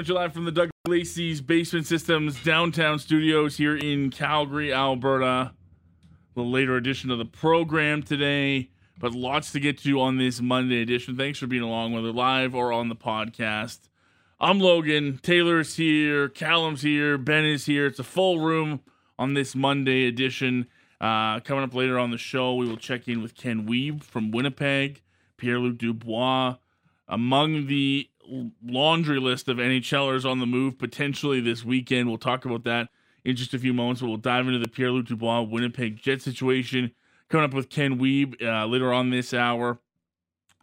Coming you live from the Doug Lacey's Basement Systems downtown studios here in Calgary, Alberta. The later edition of the program today, but lots to get to on this Monday edition. Thanks for being along, whether live or on the podcast. I'm Logan. Taylor's here. Callum's here. Ben is here. It's a full room on this Monday edition. Uh, coming up later on the show, we will check in with Ken Wiebe from Winnipeg, Pierre Luc Dubois. Among the laundry list of NHLers on the move potentially this weekend. We'll talk about that in just a few moments, but we'll dive into the Pierre Luc Dubois Winnipeg Jet situation. Coming up with Ken Wiebe uh, later on this hour.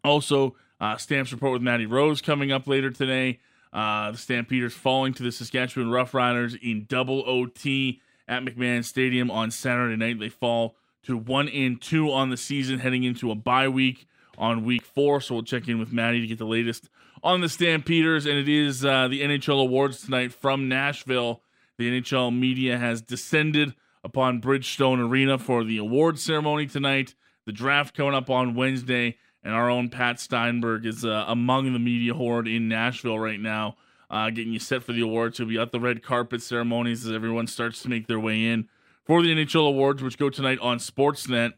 Also, uh, Stamps report with Matty Rose coming up later today. Uh, the Stampeders falling to the Saskatchewan Roughriders in double OT at McMahon Stadium on Saturday night. They fall to one and two on the season, heading into a bye week on week four. So we'll check in with Maddie to get the latest on the Stampeders, and it is uh, the NHL awards tonight from Nashville. The NHL media has descended upon Bridgestone Arena for the awards ceremony tonight. The draft coming up on Wednesday, and our own Pat Steinberg is uh, among the media horde in Nashville right now, uh, getting you set for the awards. He'll be at the red carpet ceremonies as everyone starts to make their way in for the NHL awards, which go tonight on Sportsnet.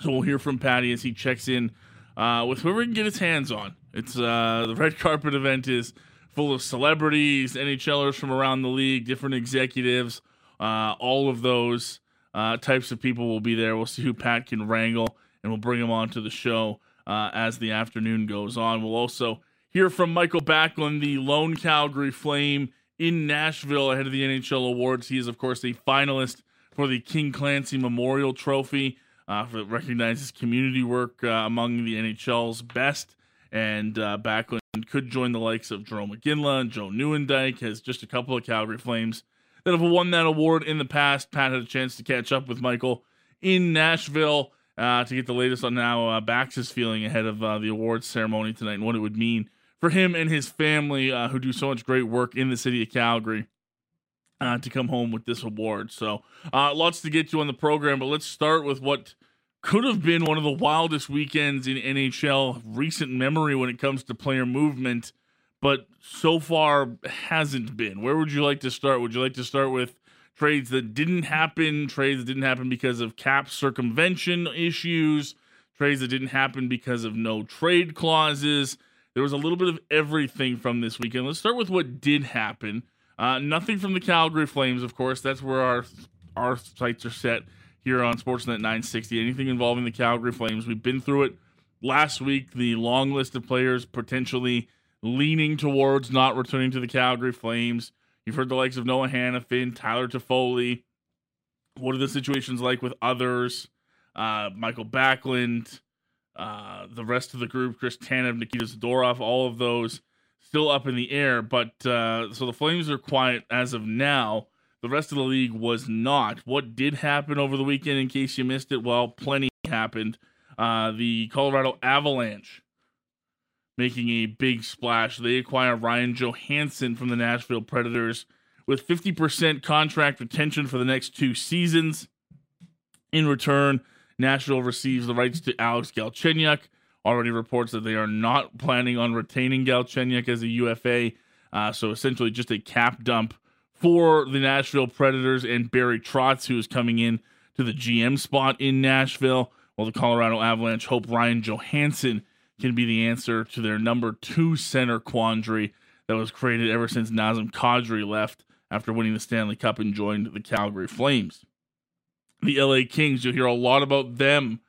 So we'll hear from Patty as he checks in uh, with whoever he can get his hands on. It's uh, the red carpet event is full of celebrities, NHLers from around the league, different executives. Uh, all of those uh, types of people will be there. We'll see who Pat can wrangle, and we'll bring them onto the show uh, as the afternoon goes on. We'll also hear from Mikael Backlund, the lone Calgary Flame in Nashville ahead of the NHL awards. He is, of course, a finalist for the King Clancy Memorial Trophy. Uh, that recognizes community work uh, among the NHL's best and uh, Backlund could join the likes of Jarome Iginla and Joe Nieuwendyk has just a couple of Calgary Flames that have won that award in the past. Pat had a chance to catch up with Mikael in Nashville uh, to get the latest on how uh, Bax is feeling ahead of uh, the awards ceremony tonight and what it would mean for him and his family uh, who do so much great work in the city of Calgary. Uh, to come home with this award. So, uh, lots to get to on the program, but let's start with what could have been one of the wildest weekends in NHL recent memory when it comes to player movement, but so far hasn't been. Where would you like to start? Would you like to start with trades that didn't happen, trades that didn't happen because of cap circumvention issues, trades that didn't happen because of no trade clauses? There was a little bit of everything from this weekend. Let's start with what did happen. Uh, nothing from the Calgary Flames, of course. That's where our our sights are set here on Sportsnet 960. Anything involving the Calgary Flames. We've been through it last week. The long list of players potentially leaning towards not returning to the Calgary Flames. You've heard the likes of Noah Hanifin, Tyler Toffoli. What are the situations like with others? Uh, Mikael Backlund, uh, the rest of the group, Chris Tanev, Nikita Zadorov, all of those still up in the air. But uh, so the Flames are quiet as of now. The rest of the league was not. What did happen over the weekend, in case you missed it? Well, plenty happened. Uh, the Colorado Avalanche making a big splash. They acquire Ryan Johansen from the Nashville Predators with 50% contract retention for the next two seasons. In return, Nashville receives the rights to Alex Galchenyuk. Already reports that they are not planning on retaining Galchenyuk as a UFA. Uh, so essentially, just a cap dump for the Nashville Predators and Barry Trotz, who is coming in to the GM spot in Nashville, while the Colorado Avalanche hope Ryan Johansen can be the answer to their number two center quandary that was created ever since Nazem Kadri left after winning the Stanley Cup and joined the Calgary Flames. The LA Kings, you'll hear a lot about them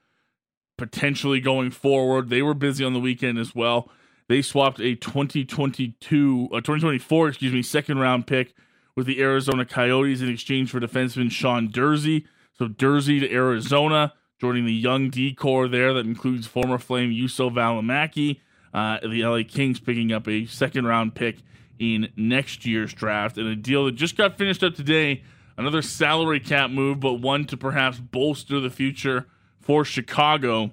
potentially going forward. They were busy on the weekend as well. They swapped a 2022, a 2024, excuse me, second round pick with the Arizona Coyotes in exchange for defenseman Sean Durzi. So Durzi to Arizona, joining the young D core there that includes former Flame Juuso Valimaki. Uh, the LA Kings picking up a second round pick in next year's draft, and a deal that just got finished up today. Another salary cap move, but one to perhaps bolster the future for Chicago.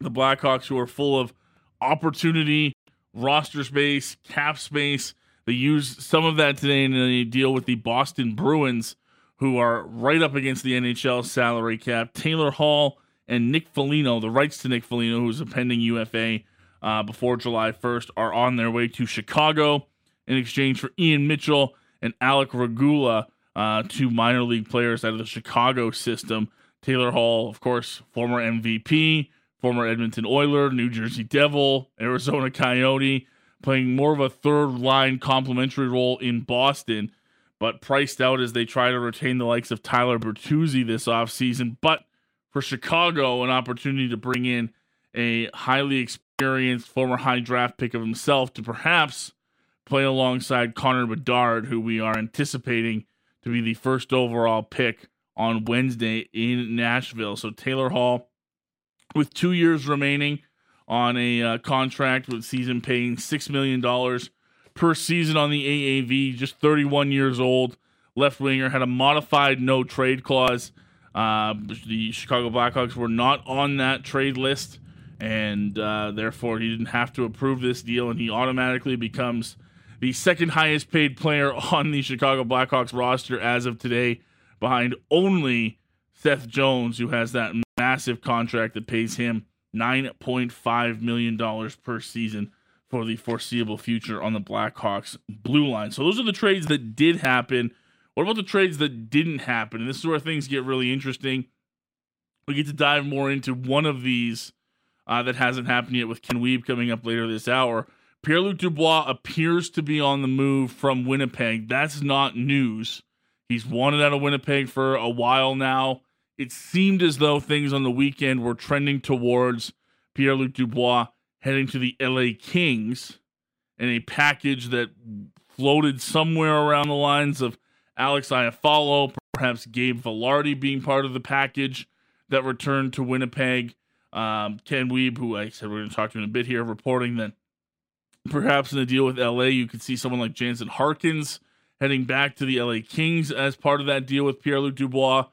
The Blackhawks, who are full of opportunity, roster space, cap space. They use some of that today in a deal with the Boston Bruins, who are right up against the NHL salary cap. Taylor Hall and Nick Foligno, the rights to Nick Foligno, who's a pending UFA uh, before July 1st, are on their way to Chicago in exchange for Ian Mitchell and Alec Regula, uh, two minor league players out of the Chicago system. Taylor Hall, of course, former MVP, former Edmonton Oiler, New Jersey Devil, Arizona Coyote, playing more of a third line complementary role in Boston, but priced out as they try to retain the likes of Tyler Bertuzzi this offseason. But for Chicago, an opportunity to bring in a highly experienced former high draft pick of himself to perhaps play alongside Connor Bedard, who we are anticipating to be the first overall pick on Wednesday in Nashville. So Taylor Hall, with two years remaining on a uh, contract with season paying $6 million per season on the AAV, just 31 years old. Left winger had a modified no trade clause. Uh, the Chicago Blackhawks were not on that trade list, and uh, therefore he didn't have to approve this deal, and he automatically becomes the second highest paid player on the Chicago Blackhawks roster as of today, behind only Seth Jones, who has that massive contract that pays him $9.5 million per season for the foreseeable future on the Blackhawks blue line. So those are the trades that did happen. What about the trades that didn't happen? And this is where things get really interesting. We get to dive more into one of these uh, that hasn't happened yet with Ken Wiebe coming up later this hour. Pierre Luc Dubois appears to be on the move from Winnipeg. That's not news. He's wanted out of Winnipeg for a while now. It seemed as though things on the weekend were trending towards Pierre Luc Dubois heading to the LA Kings in a package that floated somewhere around the lines of Alex Iafallo, perhaps Gabe Vilardi being part of the package that returned to Winnipeg. Um, Ken Wiebe, who I said we're going to talk to in a bit here, reporting that perhaps in the deal with LA, you could see someone like Jansen Harkins heading back to the LA Kings as part of that deal with Pierre Luc Dubois.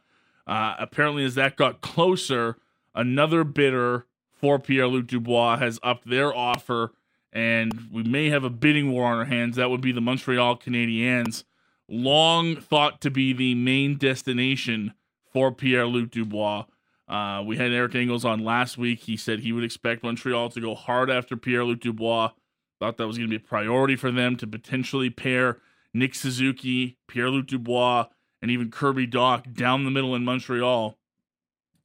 Uh, apparently, as that got closer, another bidder for Pierre Luc Dubois has upped their offer, and we may have a bidding war on our hands. That would be the Montreal Canadiens, long thought to be the main destination for Pierre Luc Dubois. Uh, we had Eric Engels on last week. He said he would expect Montreal to go hard after Pierre Luc Dubois. Thought that was going to be a priority for them to potentially pair Nick Suzuki, Pierre Luc Dubois, and even Kirby Dach down the middle in Montreal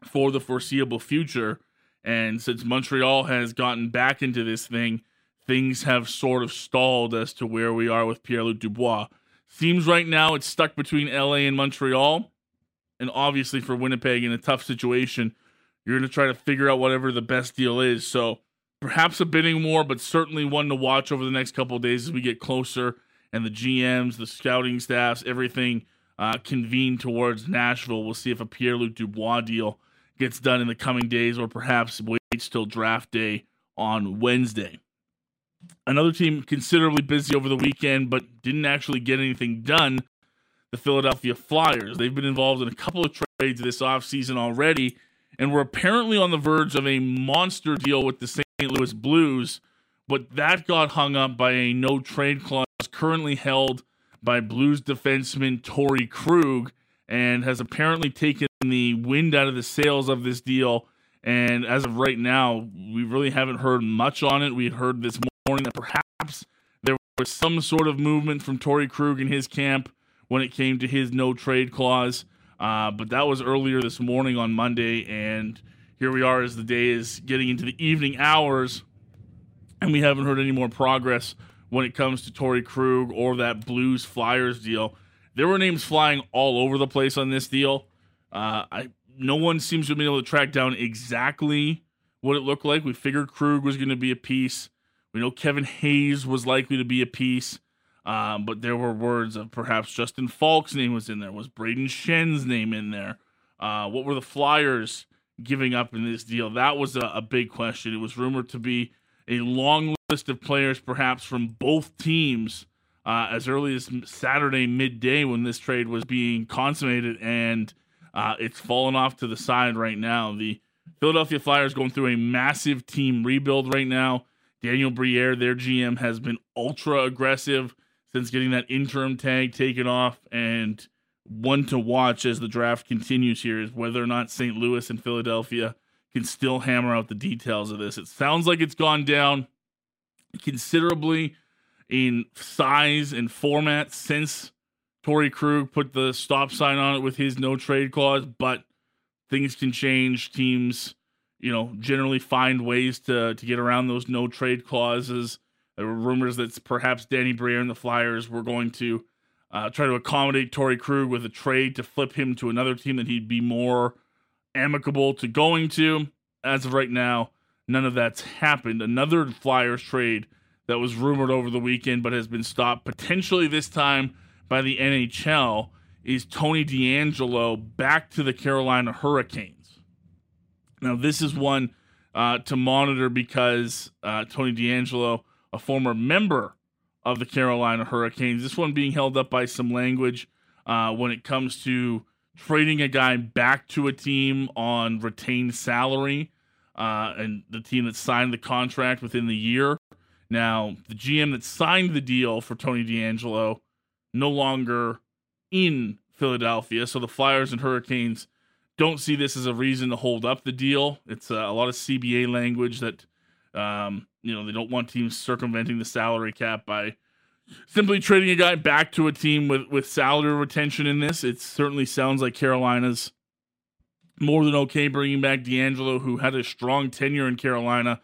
for the foreseeable future. And since Montreal has gotten back into this thing, things have sort of stalled as to where we are with Pierre Luc Dubois. Seems right now it's stuck between LA and Montreal. And obviously, for Winnipeg in a tough situation, you're going to try to figure out whatever the best deal is. So perhaps a bidding war, but certainly one to watch over the next couple days as we get closer and the GMs, the scouting staffs, everything uh, convene towards Nashville. We'll see if a Pierre Luc Dubois deal gets done in the coming days or perhaps waits till draft day on Wednesday. Another team considerably busy over the weekend but didn't actually get anything done. The Philadelphia Flyers. They've been involved in a couple of trades this offseason already and were apparently on the verge of a monster deal with the St. Louis Blues, but that got hung up by a no trade clause currently held by Blues defenseman Torey Krug and has apparently taken the wind out of the sails of this deal. And as of right now, we really haven't heard much on it. We heard this morning that perhaps there was some sort of movement from Torey Krug in his camp when it came to his no trade clause. Uh, but that was earlier this morning on Monday, and here we are as the day is getting into the evening hours, and we haven't heard any more progress when it comes to Torey Krug or that Blues Flyers deal. There were names flying all over the place on this deal. Uh, I no one seems to been able to track down exactly what it looked like. We figured Krug was going to be a piece. We know Kevin Hayes was likely to be a piece. Um, but there were words of perhaps Justin Faulk's name was in there. Was Brayden Schenn's name in there? Uh, what were the Flyers giving up in this deal? That was a, a big question. It was rumored to be a long list of players, perhaps from both teams, uh, as early as Saturday midday when this trade was being consummated, and uh, it's fallen off to the side right now. The Philadelphia Flyers going through a massive team rebuild right now. Daniel Briere, their GM, has been ultra aggressive since getting that interim tag taken off. And one to watch as the draft continues here is whether or not St. Louis and Philadelphia can still hammer out the details of this. It sounds like it's gone down considerably in size and format since Torey Krug put the stop sign on it with his no trade clause, but things can change. Teams, you know, generally find ways to to get around those no trade clauses. There were rumors that perhaps Danny Briere and the Flyers were going to uh, try to accommodate Torey Krug with a trade to flip him to another team that he'd be more amicable to going to. As of right now, none of that's happened. Another Flyers trade that was rumored over the weekend but has been stopped potentially this time by the NHL is Tony DeAngelo back to the Carolina Hurricanes. Now, this is one uh, to monitor because uh, Tony DeAngelo, a former member of the Carolina Hurricanes, this one being held up by some language uh, when it comes to trading a guy back to a team on retained salary uh, and the team that signed the contract within the year. Now, the GM that signed the deal for Tony DeAngelo no longer in Philadelphia, so the Flyers and Hurricanes don't see this as a reason to hold up the deal. It's uh, a lot of CBA language that um, you know they don't want teams circumventing the salary cap by simply trading a guy back to a team with with salary retention in this. It certainly sounds like Carolina's more than okay bringing back DeAngelo, who had a strong tenure in Carolina,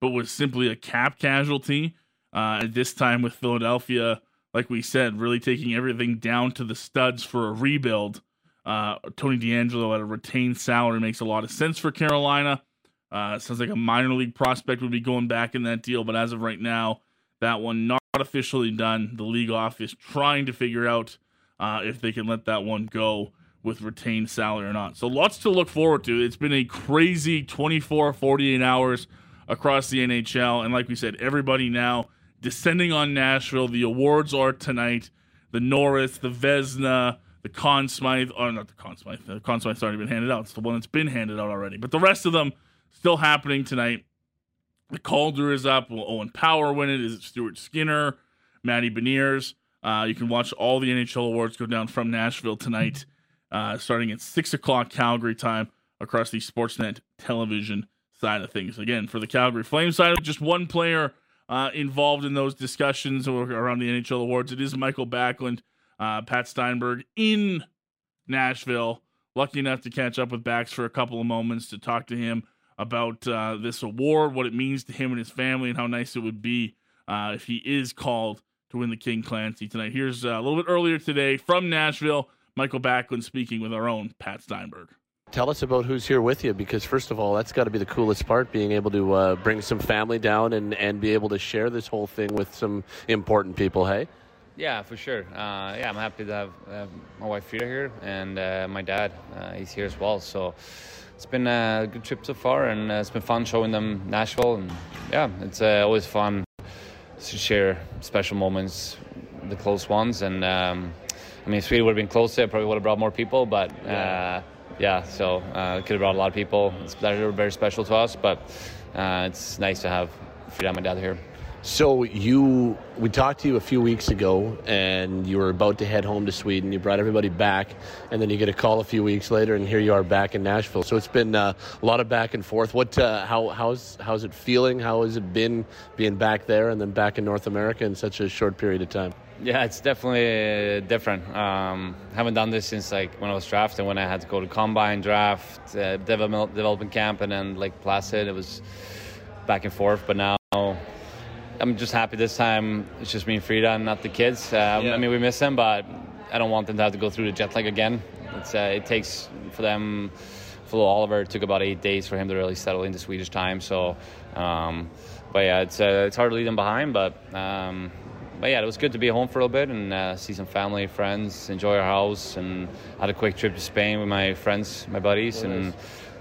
but was simply a cap casualty. Uh, this time with Philadelphia, like we said, really taking everything down to the studs for a rebuild. Uh, Tony DeAngelo at a retained salary makes a lot of sense for Carolina. Uh, sounds like a minor league prospect would be going back in that deal, but as of right now, that one not officially done. The league office trying to figure out uh, if they can let that one go with retained salary or not. So lots to look forward to. It's been a crazy 24, 48 hours across the NHL. And like we said, everybody now descending on Nashville. The awards are tonight. The Norris, the Vezina, the Conn Smythe, or not the Conn Smythe. The Conn Smythe's already been handed out. It's the one that's been handed out already. But the rest of them still happening tonight. The Calder is up. Will Owen Power win it? Is it Stuart Skinner? Matty Beniers? Uh, you can watch all the NHL awards go down from Nashville tonight uh, starting at 6 o'clock Calgary time across the Sportsnet television side of things. Again, for the Calgary Flames side, just one player uh, involved in those discussions around the NHL awards. It is Mikael Backlund, uh, Pat Steinberg in Nashville. Lucky enough to catch up with Bax for a couple of moments to talk to him about uh, this award, what it means to him and his family, and how nice it would be uh, if he is called to win the King Clancy tonight. Here's uh, a little bit earlier today from Nashville. Mikael Backlund speaking with our own Pat Steinberg. Tell us about who's here with you because, first of all, that's got to be the coolest part being able to uh, bring some family down and, and be able to share this whole thing with some important people, hey? Yeah, for sure. Uh, yeah, I'm happy to have uh, my wife Frida here and uh, my dad. Uh, he's here as well. So it's been a good trip so far, and uh, it's been fun showing them Nashville. And yeah, it's always fun to share special moments, the close ones, and. Um, I mean, Sweden would have been closer, probably would have brought more people, but uh, yeah, so uh, could have brought a lot of people. It's very, very special to us, but uh, it's nice to have Frida and dad here. So you, we talked to you a few weeks ago, and you were about to head home to Sweden. You brought everybody back, and then you get a call a few weeks later, and here you are back in Nashville. So it's been uh, a lot of back and forth. What, uh, how, how's, how's it feeling? How has it been being back there and then back in North America in such a short period of time? Yeah, it's definitely different. Um, haven't done this since like when I was drafted, when I had to go to combine, draft, uh, development, development camp, and then Lake Placid. It was back and forth. But now I'm just happy this time it's just me and Frida and not the kids. Um, yeah. I mean, we miss them, but I don't want them to have to go through the jet lag again. It's uh, it takes for them. For Oliver, it took about eight days for him to really settle into Swedish time. So, um, but yeah, it's uh, it's hard to leave them behind, but. Um, but yeah, it was good to be home for a little bit and uh, see some family, friends, enjoy our house, and had a quick trip to Spain with my friends, my buddies, Oh, and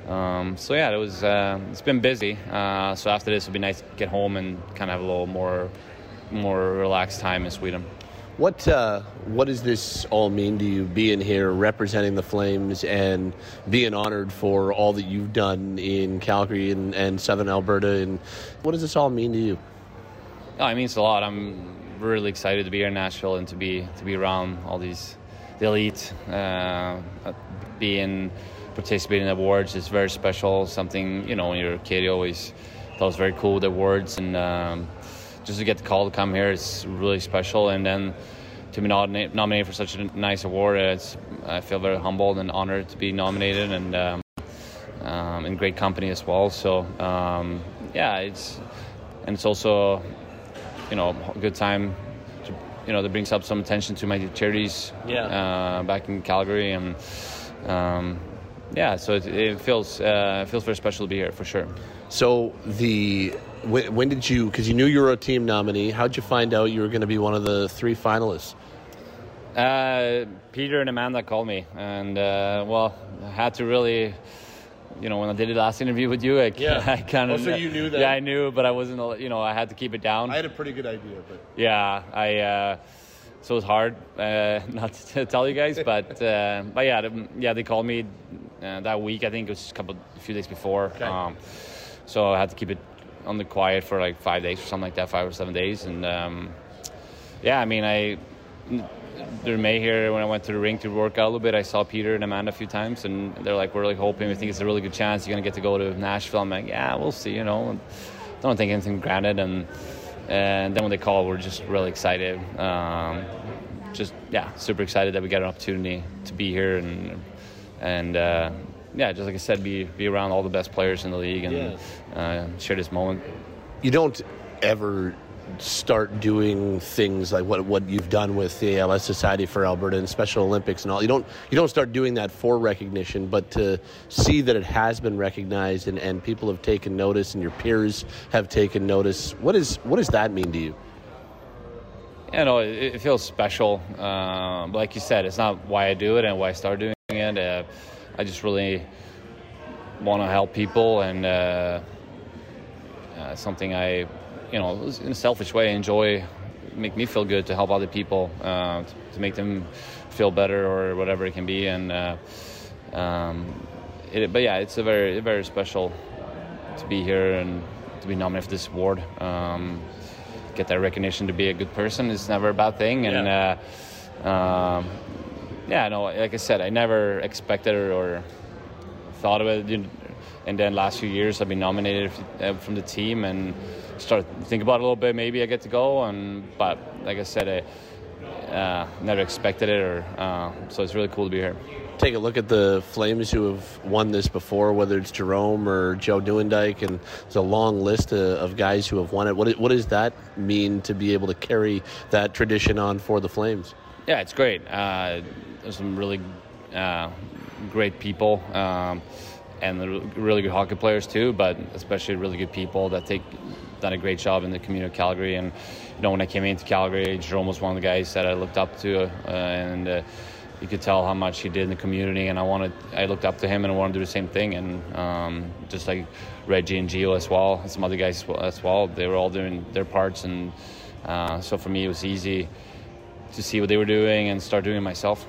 um, so yeah, it was. Uh, it's been busy. Uh, so after this, it'll be nice to get home and kind of have a little more, more relaxed time in Sweden. What uh, what does this all mean to you, being here, representing the Flames, and being honored for all that you've done in Calgary and, and Southern Alberta? And what does this all mean to you? No, it means a lot. I'm really excited to be here in Nashville and to be to be around all these the elite. Uh, being participating in awards is very special. Something you know when you're a kid, you always thought was very cool the awards, and um, just to get the call to come here is really special. And then to be nominated, for such a nice award, it's I feel very humbled and honored to be nominated, and um, um, in great company as well. So um, yeah, it's and it's also you know a good time to you know that brings up some attention to my charities Yeah. uh, back in Calgary and um, yeah so it, it feels uh, it feels very special to be here for sure So the when, when did you? Because you knew you were a team nominee. How'd you find out you were going to be one of the three finalists? uh, Peter and Amanda called me and uh, well I had to really you know when I did the last interview with you I, Yeah. I kind Oh, of so you knew that? yeah I knew but I wasn't you know I had to keep it down I had a pretty good idea, but Yeah, I. Uh, so it was hard uh, not to tell you guys, but uh, but yeah, the, yeah, they called me uh, that week. I think it was a couple, a few days before. Um, so I had to keep it on the quiet for like five days or something like that, five or seven days, and um, yeah, I mean, I during May here when I went to the ring to work out a little bit, I saw Peter and Amanda a few times, and they're like, "We're really hoping. We think it's a really good chance you're gonna get to go to Nashville." I'm like, "Yeah, we'll see," you know. And don't take anything granted, and and then when they called, we're just really excited. Um, just yeah, super excited that we got an opportunity to be here and and uh, yeah, just like I said, be be around all the best players in the league and uh, share this moment. you don't ever start doing things like what what you've done with the ALS Society for Alberta and Special Olympics and all. You don't you don't start doing that for recognition, but to see that it has been recognized and, and people have taken notice and your peers have taken notice. What is what does that mean to you? you know, it, it feels special. Um, like you said, it's not why I do it and why I started doing it. Uh, I just really want to help people, and uh, uh, something I, you know, in a selfish way, enjoy. Make me feel good to help other people, uh, to, to make them feel better or whatever it can be. And uh, um, it, but yeah, it's a very very special to be here and to be nominated for this award. Um, get that recognition to be a good person is never a bad thing. And uh, um, yeah, no, like I said, I never expected or thought of it. And then last few years, I've been nominated uh, from the team and start to think about it a little bit. Maybe I get to go, and but like I said, I uh, never expected it, or uh, so it's really cool to be here. Take a look at the Flames who have won this before, whether it's Jarome or Joe Nieuwendyk, and there's a long list of, of guys who have won it. What, what does that mean to be able to carry that tradition on for the Flames? Yeah, it's great. Uh, there's some really uh, great people um, and really good hockey players too, but especially really good people that take done a great job in the community of Calgary. And you know, when I came into Calgary, Jarome was one of the guys that I looked up to, uh, and uh, you could tell how much he did in the community. And I wanted, I looked up to him, and I wanted to do the same thing. And um, just like Reggie and Gio as well, and some other guys as well, they were all doing their parts, and uh, so for me, it was easy to see what they were doing and start doing it myself.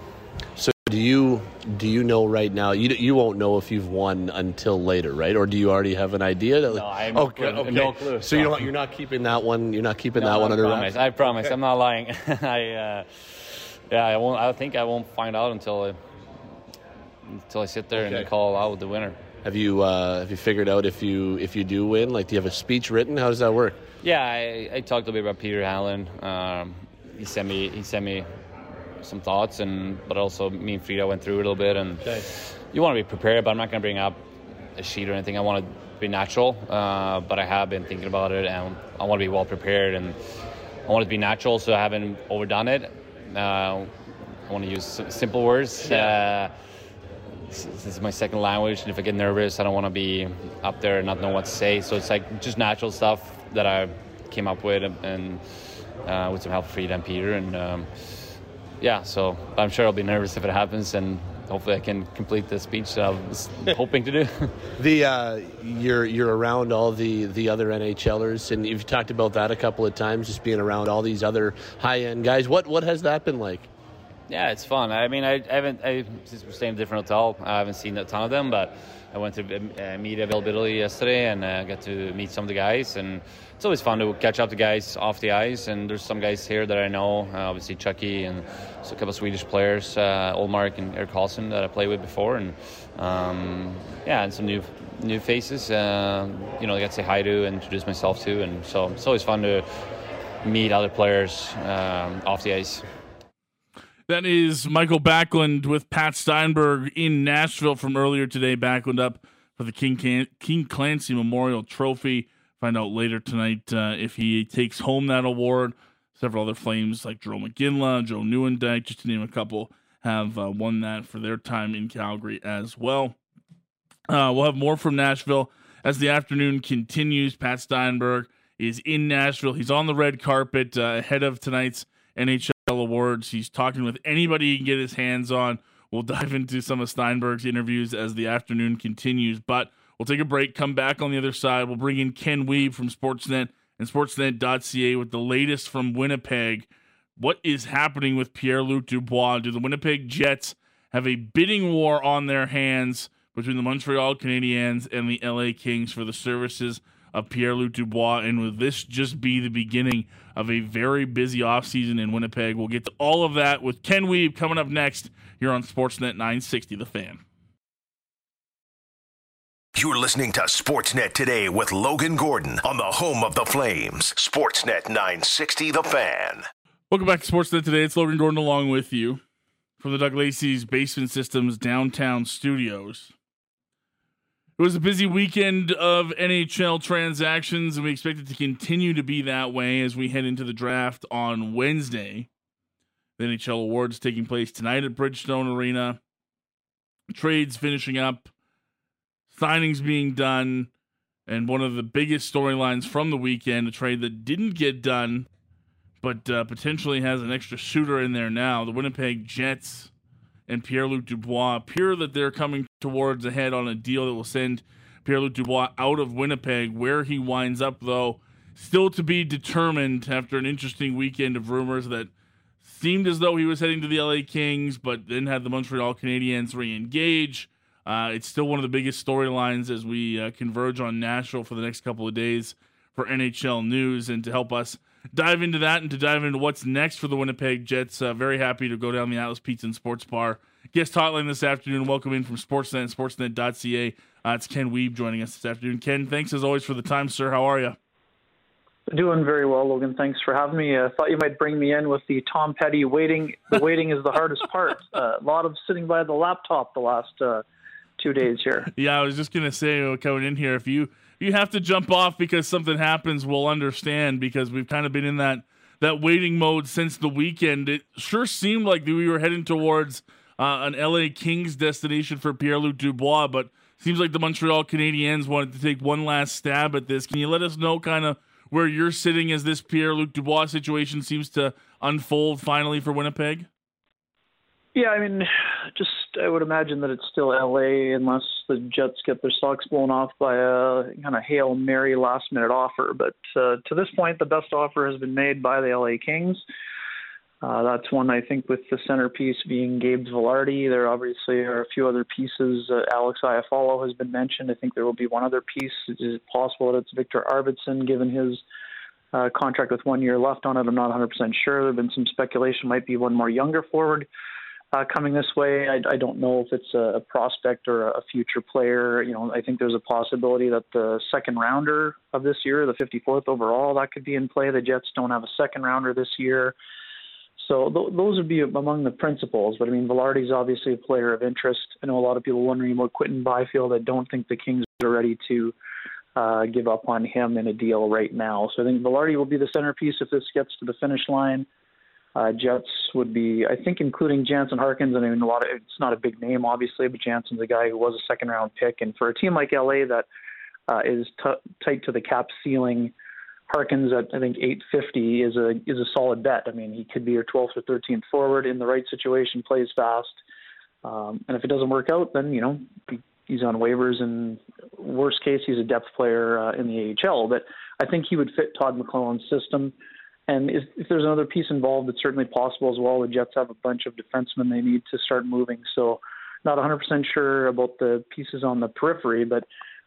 So do you do you know right now? You you won't know if you've won until later, right? Or do you already have an idea? No, I have no okay, clue. okay. No clue. So you're not, you're not keeping that one. You're not keeping that No, one I under promise. wraps. I promise. I'm not lying. I, uh, yeah, I won't. I think I won't find out until I, until I sit there and Okay. call out the winner. Have you uh, have you figured out if you if you do win? Like, do you have a speech written? How does that work? Yeah, I, I talked a bit about Peter Allen. Um, he sent me he sent me some thoughts, and but also me and Frida went through a little bit. And you want to be prepared, but I'm not going to bring up a sheet or anything. I want to be natural, uh, but I have been thinking about it, and I want to be well prepared, and I want it to be natural, so I haven't overdone it. Uh, I want to use simple words. Uh, this this is my second language, and if I get nervous, I don't want to be up there and not know what to say. So it's like just natural stuff that I came up with, and uh, with some help from Frida and Peter. And um, yeah, so I'm sure I'll be nervous if it happens, and hopefully I can complete the speech that I was hoping to do. the uh, you're you're around all the the other NHLers, and you've talked about that a couple of times, just being around all these other high end guys. What what has that been like? Yeah, it's fun. I mean, I, I haven't I, since we're staying in a different hotel. I haven't seen a ton of them, but I went to uh, media availability yesterday and uh, got to meet some of the guys. And it's always fun to catch up to guys off the ice. And there's some guys here that I know, uh, obviously Chucky and a couple Swedish players, uh, Ullmark and Erik Karlsson that I played with before. And um, yeah, and some new new faces. Uh, you know, I got to say hi to and introduce myself to. And so it's always fun to meet other players um, off the ice. That is Mikael Backlund with Pat Steinberg in Nashville from earlier today. Backlund up for the King, Can- King Clancy Memorial Trophy. Find out later tonight uh, if he takes home that award. Several other Flames like Jarome Iginla, Joe Nieuwendyk, just to name a couple, have uh, won that for their time in Calgary as well. Uh, we'll have more from Nashville as the afternoon continues. Pat Steinberg is in Nashville. He's on the red carpet uh, ahead of tonight's NHL Awards. He's talking with anybody he can get his hands on. We'll dive into some of Steinberg's interviews as the afternoon continues, but we'll take a break, come back on the other side. We'll bring in Ken Wiebe from Sportsnet and Sportsnet.ca with the latest from Winnipeg. What is happening with Pierre Luc Dubois? Do the Winnipeg Jets have a bidding war on their hands between the Montreal Canadiens and the LA Kings for the services of Pierre Luc Dubois. And will this just be the beginning of a very busy offseason in Winnipeg? We'll get to all of that with Ken Wiebe coming up next here on Sportsnet 960 The Fan. You're listening to Sportsnet today with Logan Gordon on the home of the Flames. Sportsnet 960 The Fan. Welcome back to Sportsnet today. It's Logan Gordon along with you from the Doug Lacey's Basement Systems downtown studios. It was a busy weekend of NHL transactions, and we expect it to continue to be that way as we head into the draft on Wednesday. The NHL awards taking place tonight at Bridgestone Arena. Trades finishing up, signings being done, and one of the biggest storylines from the weekend, a trade that didn't get done, but uh, potentially has an extra shooter in there now. The Winnipeg Jets and Pierre Luc Dubois appear that they're coming towards a head on a deal that will send Pierre Luc Dubois out of Winnipeg. Where he winds up, though, still to be determined after an interesting weekend of rumors that seemed as though he was heading to the LA Kings, but then had the Montreal Canadiens re engage. Uh, it's still one of the biggest storylines as we uh, converge on Nashville for the next couple of days for NHL news. And to help us dive into that and to dive into what's next for the Winnipeg Jets. Uh, very happy to go down the Atlas Pizza and Sports Bar guest hotline this afternoon. Welcome in from Sportsnet and Sportsnet.ca. Uh, it's Ken Wiebe joining us this afternoon. Ken, thanks as always for the time, sir. How are you? Doing very well, Logan. Thanks for having me. I uh, thought you might bring me in with the Tom Petty waiting. The waiting is the hardest part. Uh, a lot of sitting by the laptop the last uh, two days here. Yeah, I was just gonna say uh, coming in here if you you have to jump off because something happens, we'll understand because we've kind of been in that that waiting mode since the weekend. It sure seemed like we were heading towards uh, an LA Kings destination for Pierre Luc Dubois, but seems like the Montreal Canadiens wanted to take one last stab at this. Can you let us know kind of where you're sitting as this Pierre Luc Dubois situation seems to unfold finally for Winnipeg? Yeah, I mean, just I would imagine that it's still LA unless the Jets get their socks blown off by a kind of hail mary last minute offer. But uh, to this point, the best offer has been made by the LA Kings. Uh, that's one I think with the centerpiece being Gabe Vilardi. There obviously are a few other pieces. Uh, Alex Iafallo has been mentioned. I think there will be one other piece. Is it possible that it's Victor Arvidsson given his uh, contract with one year left on it? I'm not 100% sure. There have been some speculation might be one more younger forward uh, coming this way. I, I don't know if it's a, prospect or a future player. You know, I think there's a possibility that the second rounder of this year, the 54th overall, that could be in play. The Jets don't have a second rounder this year. So th- those would be among the principles. But I mean, Vilardi's obviously a player of interest. I know a lot of people wondering about Quinton Byfield. I don't think the Kings are ready to uh, give up on him in a deal right now. So I think Vilardi will be the centerpiece if this gets to the finish line. Uh, Jets would be, I think, including Jansen Harkins. And I mean, a lot of it's not a big name, obviously, but Jansen's a guy who was a second round pick. And for a team like LA that uh, is t- tight to the cap ceiling, Harkins at I think 850 is a is a solid bet. I mean, he could be your 12th or 13th forward in the right situation, plays fast, um, and if it doesn't work out, then you know he's on waivers, and worst case, he's a depth player uh, in the AHL. But I think he would fit Todd McLellan's system. And if, if there's another piece involved, it's certainly possible as well. The Jets have a bunch of defensemen they need to start moving, so not 100% sure about the pieces on the periphery, but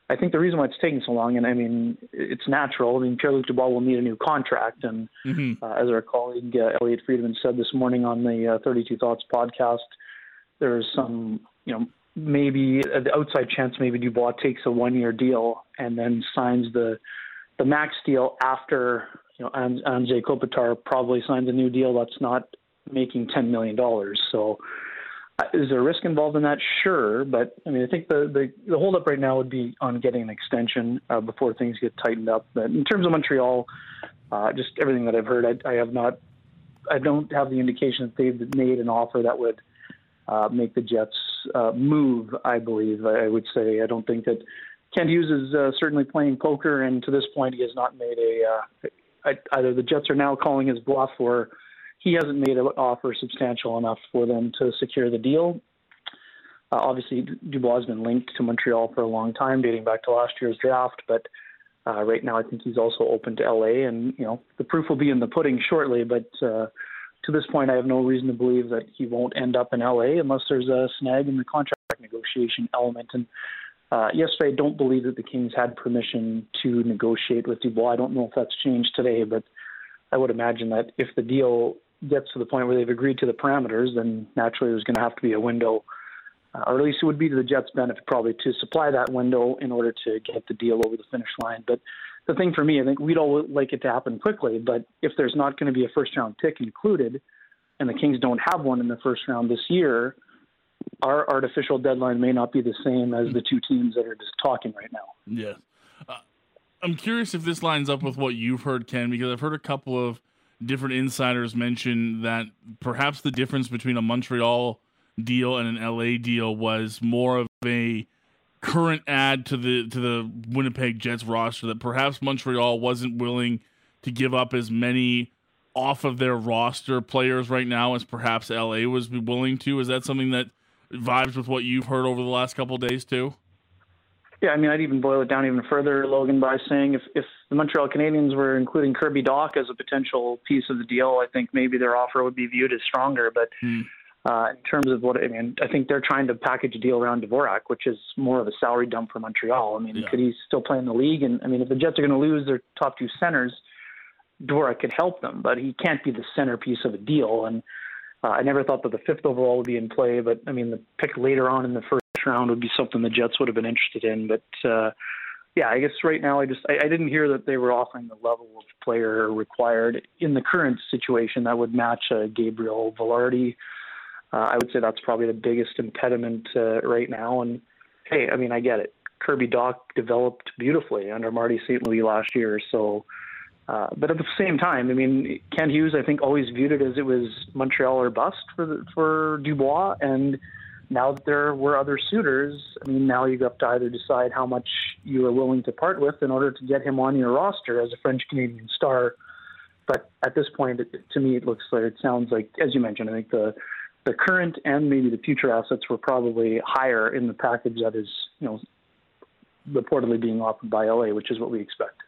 I think the reason why it's taking so long, and I mean, it's natural. I mean, Pierre-Luc Dubois will need a new contract, and mm-hmm. uh, as our colleague uh, Elliotte Friedman said this morning on the uh, 32 Thoughts podcast, there's some, you know, maybe uh, the outside chance maybe Dubois takes a one-year deal and then signs the the max deal after you know Anze Kopitar probably signs a new deal that's not making 10 million dollars. So is there a risk involved in that? Sure, but I mean, I think the the, the holdup right now would be on getting an extension uh, before things get tightened up. But in terms of Montreal, uh, just everything that I've heard, I, I have not, I don't have the indication that they've made an offer that would uh, make the Jets uh, move. I believe I would say I don't think that Kent Hughes is uh, certainly playing poker, and to this point, he has not made a. Uh, either the Jets are now calling his bluff, or he hasn't made an offer substantial enough for them to secure the deal. Uh, obviously, Dubois has been linked to Montreal for a long time, dating back to last year's draft. But uh, right now, I think he's also open to LA, and you know the proof will be in the pudding shortly. But uh, to this point, I have no reason to believe that he won't end up in LA unless there's a snag in the contract negotiation element. And uh, yesterday, I don't believe that the Kings had permission to negotiate with Dubois. I don't know if that's changed today, but I would imagine that if the deal gets to the point where they've agreed to the parameters, then naturally there's going to have to be a window, uh, or at least it would be to the Jets' benefit probably to supply that window in order to get the deal over the finish line. But the thing for me, I think we'd all like it to happen quickly, but if there's not going to be a first round pick included, and the Kings don't have one in the first round this year, our artificial deadline may not be the same as the two teams that are just talking right now. Yes. Uh, I'm curious if this lines up with what you've heard, Ken, because I've heard a couple of different insiders mention that perhaps the difference between a Montreal deal and an LA deal was more of a current add to the to the Winnipeg Jets roster that perhaps Montreal wasn't willing to give up as many off of their roster players right now as perhaps LA was willing to. Is that something that vibes with what you've heard over the last couple days too? Yeah, I mean, I'd even boil it down even further, Logan, by saying if, if the Montreal Canadiens were including Kirby Dach as a potential piece of the deal, I think maybe their offer would be viewed as stronger. But hmm. uh, in terms of what I mean, I think they're trying to package a deal around Dvorak, which is more of a salary dump for Montreal. I mean, yeah. could he still play in the league? And I mean, if the Jets are going to lose their top two centers, Dvorak could help them, but he can't be the centerpiece of a deal. And uh, I never thought that the fifth overall would be in play, but I mean, the pick later on in the first round would be something the Jets would have been interested in. But uh, yeah, I guess right now I just I, I didn't hear that they were offering the level of player required in the current situation that would match uh, Gabriel Vilardi. Uh, I would say that's probably the biggest impediment uh, right now. And hey, I mean, I get it. Kirby Dach developed beautifully under Marty St. Louis last year, so. Uh, but at the same time, I mean, Kent Hughes, I think, always viewed it as it was Montreal or bust for the, for Dubois, and now that there were other suitors, I mean, now you have to either decide how much you are willing to part with in order to get him on your roster as a French Canadian star. But at this point, it, to me, it looks like it sounds like, as you mentioned, I think the the current and maybe the future assets were probably higher in the package that is, you know, reportedly being offered by LA, which is what we expect.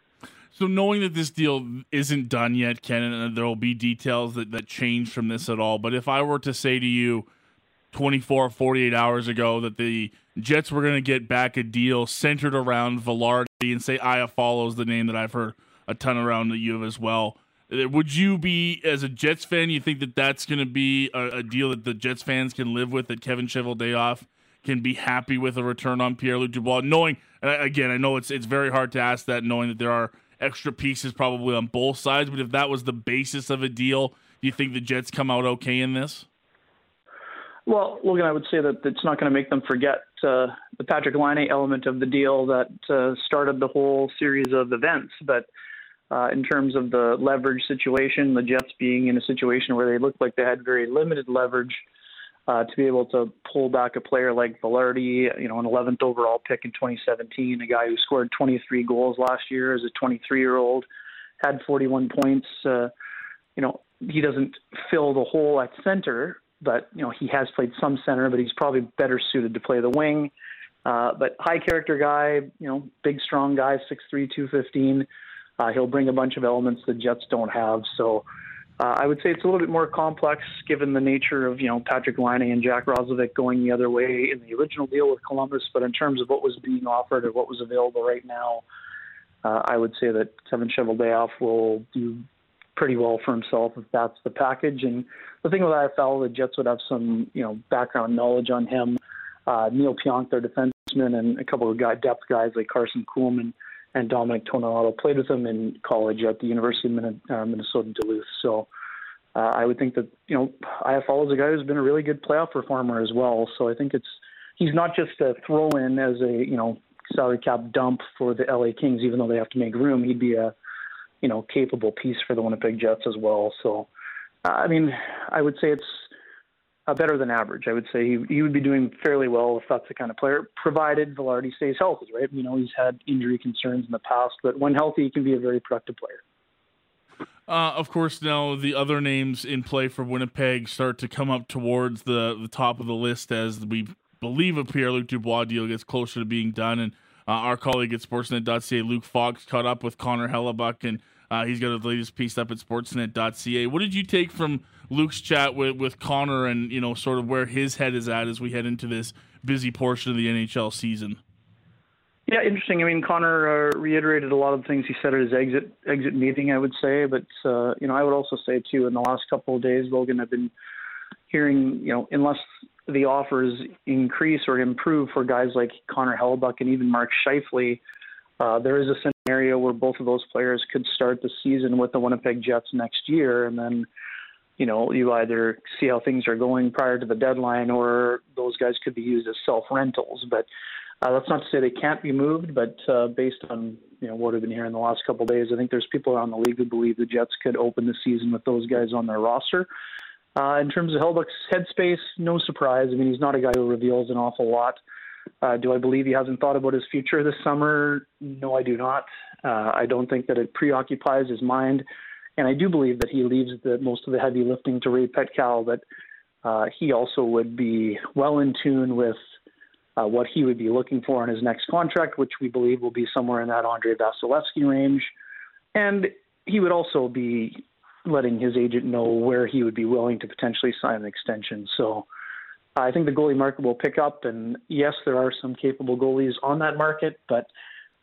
So knowing that this deal isn't done yet, Ken, and there will be details that, that change from this at all. But if I were to say to you, 24, 48 hours ago that the Jets were going to get back a deal centered around Vilardi and say Iafallo's the name that I've heard a ton around the U of as well. Uh, would you be, as a Jets fan, you think that that's going to be a, a, deal that the Jets fans can live with, that Kevin Cheveldayoff can be happy with a return on Pierre-Luc Dubois, knowing, again, I know it's it's very hard to ask that, knowing that there are extra pieces probably on both sides, but if that was the basis of a deal, do you think the Jets come out okay in this? Well, Logan, I would say that it's not going to make them forget uh, the Patrik Laine element of the deal that uh, started the whole series of events. But uh, in terms of the leverage situation, the Jets being in a situation where they looked like they had very limited leverage uh, to be able to pull back a player like Vilardi, you know, an 11th overall pick in 2017, a guy who scored 23 goals last year as a 23 year old, had 41 points. Uh, you know, he doesn't fill the hole at center, but you know he has played some center, but he's probably better suited to play the wing. Uh, but high character guy, you know, big strong guy, 6'3", 215. Uh, he'll bring a bunch of elements the Jets don't have. So uh, I would say it's a little bit more complex given the nature of you know Patrik Laine and Jack Roslovic going the other way in the original deal with Columbus. But in terms of what was being offered or what was available right now, uh, I would say that Kevin Cheveldayoff will do pretty well for himself if that's the package. And the thing with Iafallo, the Jets would have some, you know, background knowledge on him. Uh, Neal Pionk, their defenseman, and a couple of guy, depth guys like Carson Kuhlman and Dominic Toninato played with him in college at the University of uh, Minnesota Duluth. So uh, I would think that you know Iafallo is a guy who's been a really good playoff performer as well. So I think it's he's not just a throw in as a you know salary cap dump for the LA Kings, even though they have to make room. He'd be a you know, capable piece for the Winnipeg Jets as well. So, I mean, I would say it's uh, better than average. I would say he, he would be doing fairly well if that's the kind of player, provided Vilardi stays healthy, right? You know, he's had injury concerns in the past, but when healthy, he can be a very productive player. Uh, of course, now the other names in play for Winnipeg start to come up towards the, the top of the list as we believe a Pierre Luc Dubois deal gets closer to being done. And uh, our colleague at Sportsnet.ca, Luke Fox, caught up with Connor Hellebuyck and uh, he's got the latest piece up at sportsnet.ca. What did you take from Luke's chat with, with Connor and, you know, sort of where his head is at as we head into this busy portion of the NHL season? Yeah, interesting. I mean, Connor uh, reiterated a lot of the things he said at his exit exit meeting. I would say, but uh, you know, I would also say too, in the last couple of days, Logan, I've been hearing, you know, unless the offers increase or improve for guys like Connor Hellebuyck and even Mark Scheifele, uh, there is a scenario where both of those players could start the season with the Winnipeg Jets next year, and then you know you either see how things are going prior to the deadline, or those guys could be used as self rentals. But uh, that's not to say they can't be moved, but uh, based on you know what I've been hearing the last couple of days, I think there's people around the league who believe the Jets could open the season with those guys on their roster. Uh, in terms of Hellebuyck's headspace, no surprise. I mean, he's not a guy who reveals an awful lot. Do I believe he hasn't thought about his future this summer? No, I do not. Uh, I don't think that it preoccupies his mind, and I do believe that he leaves the most of the heavy lifting to Ray Petkau. That uh, he also would be well in tune with uh, what he would be looking for in his next contract, which we believe will be somewhere in that Andrei Vasilevskiy range, and he would also be letting his agent know where he would be willing to potentially sign an extension. So. I think the goalie market will pick up, and yes, there are some capable goalies on that market, but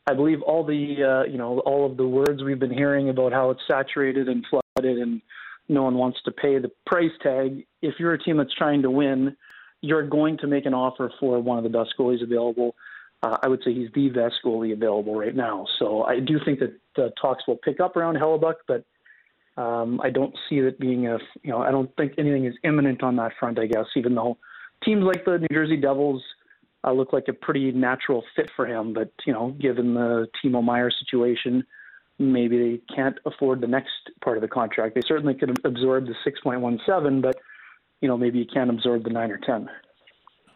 I believe all the uh, you know all of the words we've been hearing about how it's saturated and flooded, and no one wants to pay the price tag. If you're a team that's trying to win, you're going to make an offer for one of the best goalies available. Uh, I would say he's the best goalie available right now. So I do think that the talks will pick up around Hellebuyck, but um, I don't see it being a you know I don't think anything is imminent on that front. I guess even though teams like the New Jersey Devils uh, look like a pretty natural fit for him. But you know, given the Timo Meier situation, maybe they can't afford the next part of the contract. They certainly could absorb the 6.17, but you know, maybe you can't absorb the nine or ten.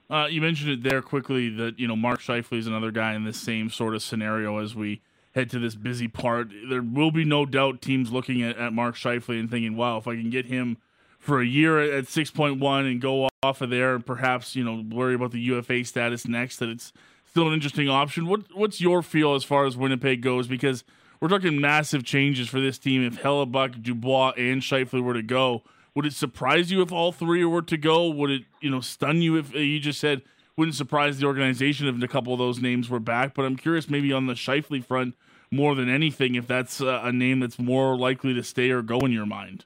Uh, you mentioned it there quickly that you know Mark Scheifele is another guy in the same sort of scenario as we head to this busy part. There will be no doubt teams looking at, at Mark Scheifele and thinking, "Wow, if I can get him for a year at 6.1 and go off of there and perhaps, you know, worry about the UFA status next, that it's still an interesting option. What What's your feel as far as Winnipeg goes? Because we're talking massive changes for this team. If Hellebuyck, Dubois, and Scheifele were to go, would it surprise you if all three were to go? Would it, you know, stun you if uh, you just said wouldn't surprise the organization if a couple of those names were back? But I'm curious, maybe on the Scheifele front more than anything, if that's a name that's more likely to stay or go in your mind.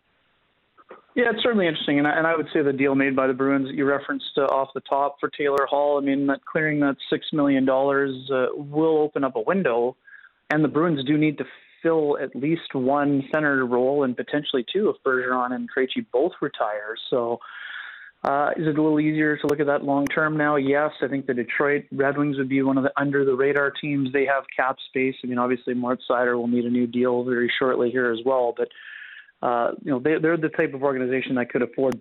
Yeah, it's certainly interesting, and I, and I would say the deal made by the Bruins that you referenced uh, off the top for Taylor Hall. I mean, that clearing that six million dollars uh, will open up a window, and the Bruins do need to fill at least one center role and potentially two if Bergeron and Krejci both retire. So. Uh, is it a little easier to look at that long term now? Yes, I think the Detroit Red Wings would be one of the under the radar teams. They have cap space. I mean, obviously, Mart Seider will need a new deal very shortly here as well. But uh, you know, they, they're the type of organization that could afford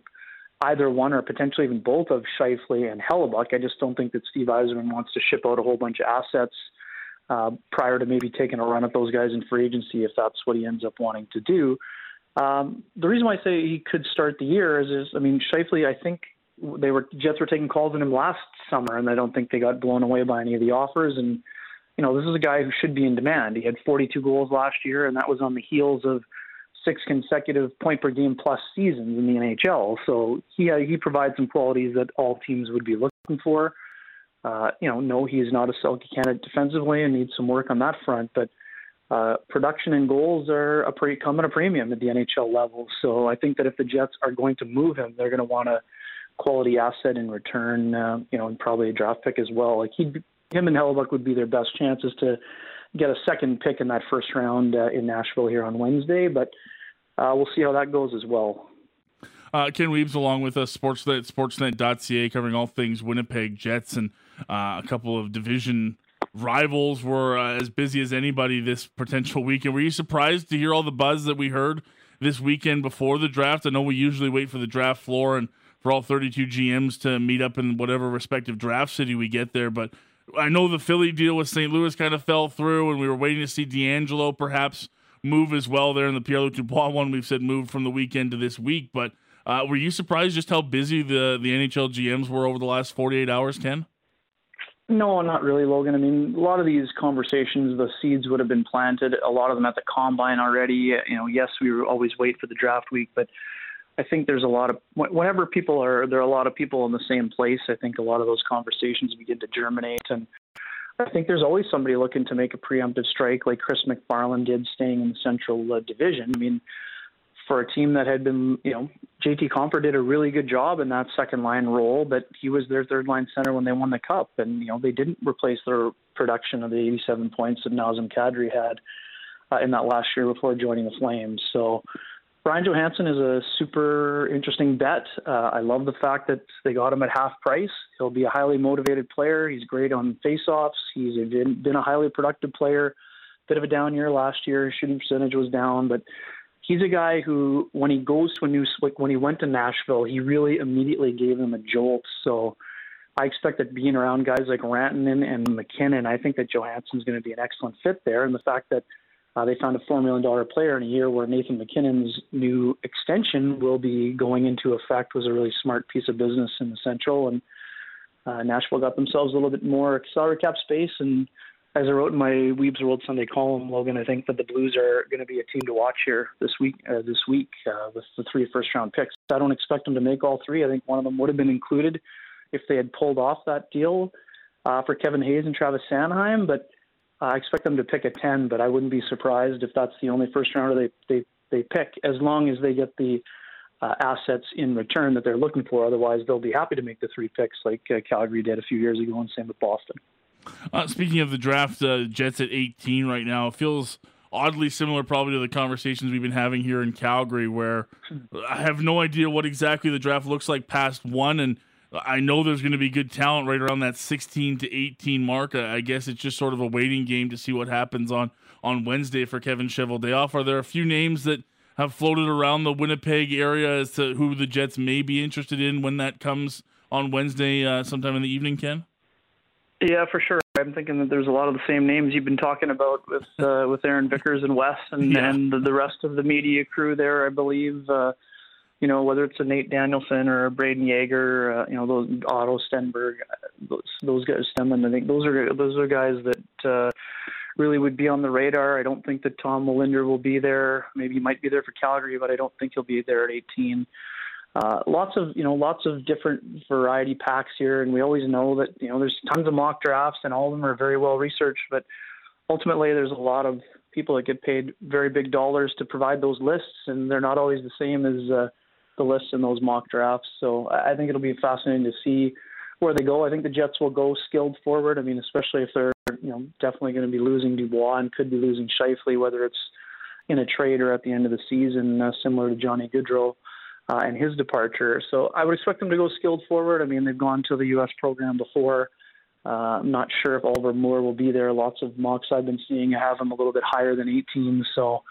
either one or potentially even both of Scheifele and Hellebuyck. I just don't think that Steve Yzerman wants to ship out a whole bunch of assets uh, prior to maybe taking a run at those guys in free agency if that's what he ends up wanting to do. Um, the reason why I say he could start the year is, is I mean, Scheifele, I think they were Jets were taking calls on him last summer, and I don't think they got blown away by any of the offers. And you know, this is a guy who should be in demand. He had 42 goals last year, and that was on the heels of six consecutive point per game plus seasons in the NHL. So he uh, he provides some qualities that all teams would be looking for. Uh, you know, no, he is not a Selke candidate defensively and needs some work on that front, but uh, production and goals are a pre- come at a premium at the NHL level. So I think that if the Jets are going to move him, they're going to want a quality asset in return, uh, you know, and probably a draft pick as well. Like he'd him and Hellebuyck would be their best chances to get a second pick in that first round uh, in Nashville here on Wednesday. But uh, we'll see how that goes as well. Uh, Ken Wiebe along with us, Sportsnet, Sportsnet.ca, covering all things Winnipeg Jets and uh, a couple of division rivals were uh, as busy as anybody this potential weekend. Were you surprised to hear all the buzz that we heard this weekend before the draft? I know we usually wait for the draft floor and for all 32 GMs to meet up in whatever respective draft city we get there, but I know the Philly deal with St. Louis kind of fell through, and we were waiting to see D'Angelo perhaps move as well there in the Pierre Luc Dubois one. We've said move from the weekend to this week, but uh, were you surprised just how busy the the NHL GMs were over the last 48 hours, Ken? No, not really, Logan. I mean, a lot of these conversations, the seeds would have been planted. A lot of them at the combine already. You know, yes, we always wait for the draft week, but I think there's a lot of whenever people are there are a lot of people in the same place. I think a lot of those conversations begin to germinate, and I think there's always somebody looking to make a preemptive strike, like Chris MacFarland did, staying in the Central uh, Division. I mean, for a team that had been, you know, JT Compher did a really good job in that second line role, but he was their third line center when they won the cup, and you know they didn't replace their production of the 87 points that Nazem Kadri had uh, in that last year before joining the Flames. So Ryan Johansen is a super interesting bet. Uh, I love the fact that they got him at half price. He'll be a highly motivated player. He's great on faceoffs. He's been a highly productive player. Bit of a down year last year. Shooting percentage was down, but he's a guy who, when he goes to a new, like when he went to Nashville, he really immediately gave him a jolt. So I expect that being around guys like Rantanen and MacKinnon, I think that Johansen's going to be an excellent fit there. And the fact that uh, they found a $4 million player in a year where Nathan MacKinnon's new extension will be going into effect was a really smart piece of business in the Central. And uh, Nashville got themselves a little bit more salary cap space and as I wrote in my Wiebe's World Sunday column, Logan, I think that the Blues are going to be a team to watch here this week. Uh, this week uh, with the three first round picks, I don't expect them to make all three. I think one of them would have been included if they had pulled off that deal uh, for Kevin Hayes and Travis Sanheim. But I expect them to pick a ten. But I wouldn't be surprised if that's the only first rounder they they they pick, as long as they get the uh, assets in return that they're looking for. Otherwise, they'll be happy to make the three picks like uh, Calgary did a few years ago, and same with Boston. Uh, speaking of the draft, uh, Jets at 18 right now. It feels oddly similar, probably to the conversations we've been having here in Calgary, where I have no idea what exactly the draft looks like past one, and I know there's going to be good talent right around that 16 to 18 mark. I guess it's just sort of a waiting game to see what happens on on Wednesday for Kevin Cheveldayoff. Are there a few names that have floated around the Winnipeg area as to who the Jets may be interested in when that comes on Wednesday, uh, sometime in the evening, Ken? Yeah, for sure. I'm thinking that there's a lot of the same names you've been talking about with uh, with Aaron Vickers and Wes and, yeah. and the rest of the media crew there. I believe, uh, you know, whether it's a Nate Danielson or a Brayden Yager, uh, you know, those Otto Stenberg, those, those guys, Stemmen. I think those are those are guys that uh, really would be on the radar. I don't think that Tom Willander will be there. Maybe he might be there for Calgary, but I don't think he'll be there at 18 uh, lots of you know lots of different variety packs here, and we always know that you know there's tons of mock drafts, and all of them are very well researched. But ultimately, there's a lot of people that get paid very big dollars to provide those lists, and they're not always the same as uh, the lists in those mock drafts. So I think it'll be fascinating to see where they go. I think the Jets will go skilled forward. I mean, especially if they're you know definitely going to be losing Dubois and could be losing Scheifele, whether it's in a trade or at the end of the season, uh, similar to Johnny Gaudreau. uh, and his departure. So I would expect them to go skilled forward. I mean, they've gone to the U.S. program before. Uh, I'm not sure if Oliver Moore will be there. Lots of mocks I've been seeing have him a little bit higher than 18. So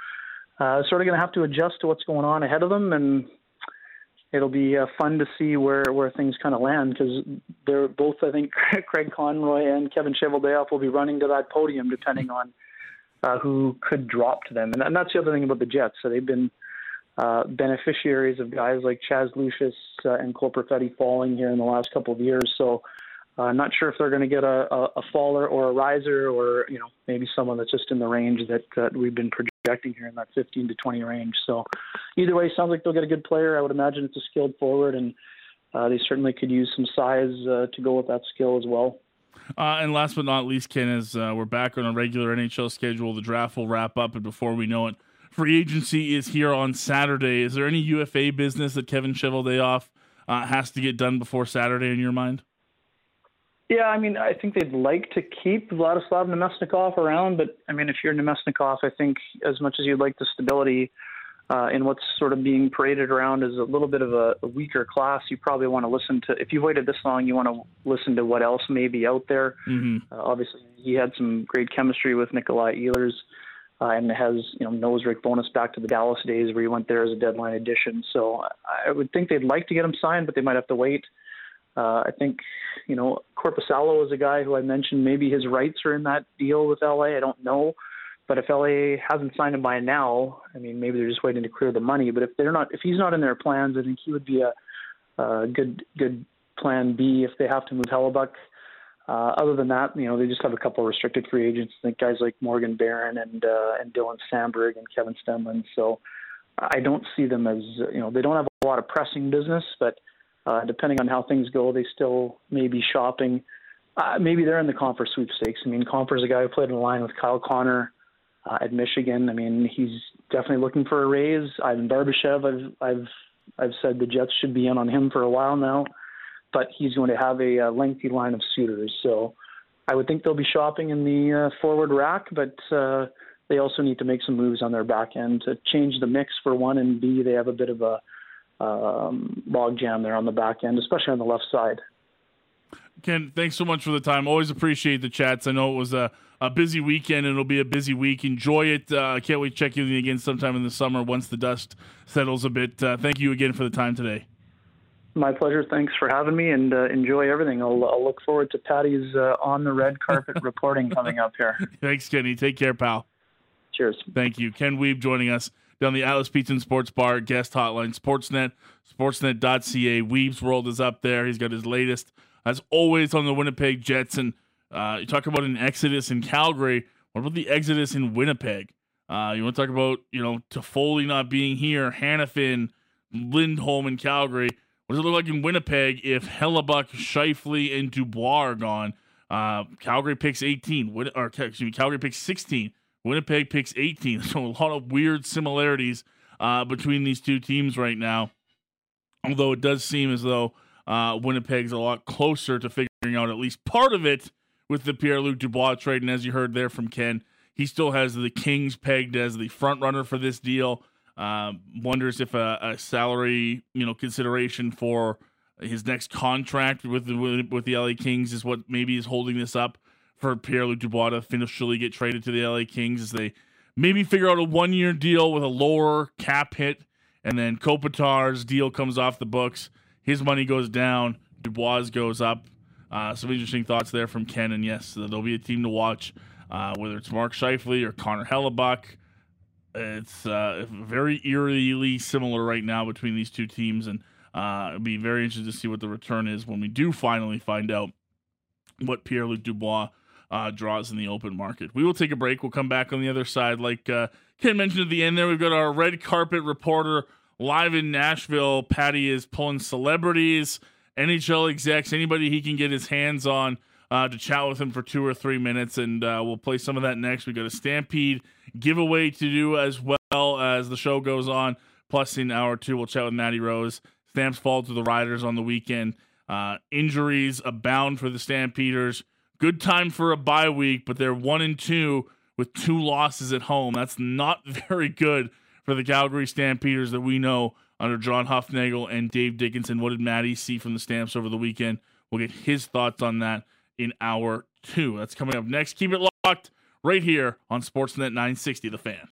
uh, sort of going to have to adjust to what's going on ahead of them. And it'll be uh, fun to see where where things kind of land because they're both I think Craig Conroy and Kevin Cheveldayoff will be running to that podium depending on uh, who could drop to them, and, and that's the other thing about the Jets. So they've been uh, beneficiaries of guys like Chaz Lucius uh, and Cole Perfetti falling here in the last couple of years. So I'm uh, not sure if they're going to get a, a, a, faller or a riser, or you know maybe someone that's just in the range that, we've been projecting here in that 15 to 20 range. So either way, sounds like they'll get a good player. I would imagine it's a skilled forward, and uh, they certainly could use some size uh, to go with that skill as well. Uh, and last but not least, Ken, as uh, we're back on a regular NHL schedule, the draft will wrap up, and before we know it, free agency is here on Saturday. Is there any UFA business that Kevin Cheveldayoff uh, has to get done before Saturday in your mind? Yeah, I mean, I think they'd like to keep Vladislav Namestnikov around, but I mean, if you're Namestnikov, I think as much as you'd like the stability uh, in what's sort of being paraded around as a little bit of a, a weaker class, you probably want to listen to. If you've waited this long, you want to listen to what else may be out there. Mm-hmm. Uh, obviously, he had some great chemistry with Nikolai Ehlers. Uh, and has you know knows Rick Bowness back to the Dallas days where he went there as a deadline addition. So I would think they'd like to get him signed, but they might have to wait. Uh, I think, you know, Korpisalo is a guy who I mentioned. Maybe his rights are in that deal with LA. I don't know, but if LA hasn't signed him by now, I mean, maybe they're just waiting to clear the money. But if they're not, if he's not in their plans, I think he would be a, a good good plan B if they have to move Hellebuyck. Uh, other than that, you know, they just have a couple of restricted free agents. I think guys like Morgan Barron and uh, and Dylan Samberg and Kevin Stenlund. So I don't see them as you know they don't have a lot of pressing business, but uh, depending on how things go, they still may be shopping. Uh, maybe they're in the Compher sweepstakes. I mean, Compher's a guy who played in line with Kyle Connor uh, at Michigan. I mean, he's definitely looking for a raise. Ivan Barbashev, I've I've I've said the Jets should be in on him for a while now, but he's going to have a, a lengthy line of suitors. So I would think they'll be shopping in the uh, forward rack, but uh, they also need to make some moves on their back end to change the mix for one, and B, they have a bit of a um, logjam there on the back end, especially on the left side. Ken, thanks so much for the time. Always appreciate the chats. I know it was a, a busy weekend and it'll be a busy week. Enjoy it. Uh, I uh, can't wait to check in again sometime in the summer once the dust settles a bit. Uh, thank you again for the time today. My pleasure. Thanks for having me and uh, enjoy everything. I'll, I'll, look forward to Patty's uh, on the red carpet reporting coming up here. Thanks, Kenny. Take care, pal. Cheers. Thank you. Ken Wiebe joining us down the Atlas Pizza and Sports Bar guest hotline, Sportsnet, sportsnet.ca. Wiebe's World is up there. He's got his latest, as always, on the Winnipeg Jets. And uh, you talk about an exodus in Calgary. What about the exodus in Winnipeg? Uh, you want to talk about, you know, Toffoli not being here, Hanifin, Lindholm in Calgary. What does it look like in Winnipeg if Hellebuyck, Scheifele, and Dubois are gone? Uh, Calgary picks 18, or excuse me, Calgary picks 16. Winnipeg picks 18. So a lot of weird similarities uh, between these two teams right now. Although it does seem as though uh, Winnipeg's a lot closer to figuring out at least part of it with the Pierre Luc Dubois trade. And as you heard there from Ken, he still has the Kings pegged as the front runner for this deal. Uh, wonders if a, a, salary, you know, consideration for his next contract with the with the LA Kings is what maybe is holding this up for Pierre Luc Dubois to officially get traded to the LA Kings as they maybe figure out a one year deal with a lower cap hit, and then Kopitar's deal comes off the books. His money goes down, Dubois goes up. Uh, some interesting thoughts there from Ken, and yes, there'll be a team to watch, uh, whether it's Mark Scheifele or Connor Hellebuyck. It's uh, very eerily similar right now between these two teams, and uh, it'll be very interesting to see what the return is when we do finally find out what Pierre Luc Dubois uh, draws in the open market. We will take a break. We'll come back on the other side. Like uh, Ken mentioned at the end there, we've got our red carpet reporter live in Nashville. Patty is pulling celebrities, NHL execs, anybody he can get his hands on uh, to chat with him for two or three minutes. And uh, we'll play some of that next. we got a Stampede giveaway to do as well as the show goes on. Plus, in hour two, we'll chat with Maddie Rose. Stamps fall to the Riders on the weekend. Uh, injuries abound for the Stampeders. Good time for a bye week, but they're one and two with two losses at home. That's not very good for the Calgary Stampeders that we know under John Hufnagel and Dave Dickenson. What did Maddie see from the Stamps over the weekend? We'll get his thoughts on that in hour two. That's coming up next. Keep it locked right here on Sportsnet 960, The Fan.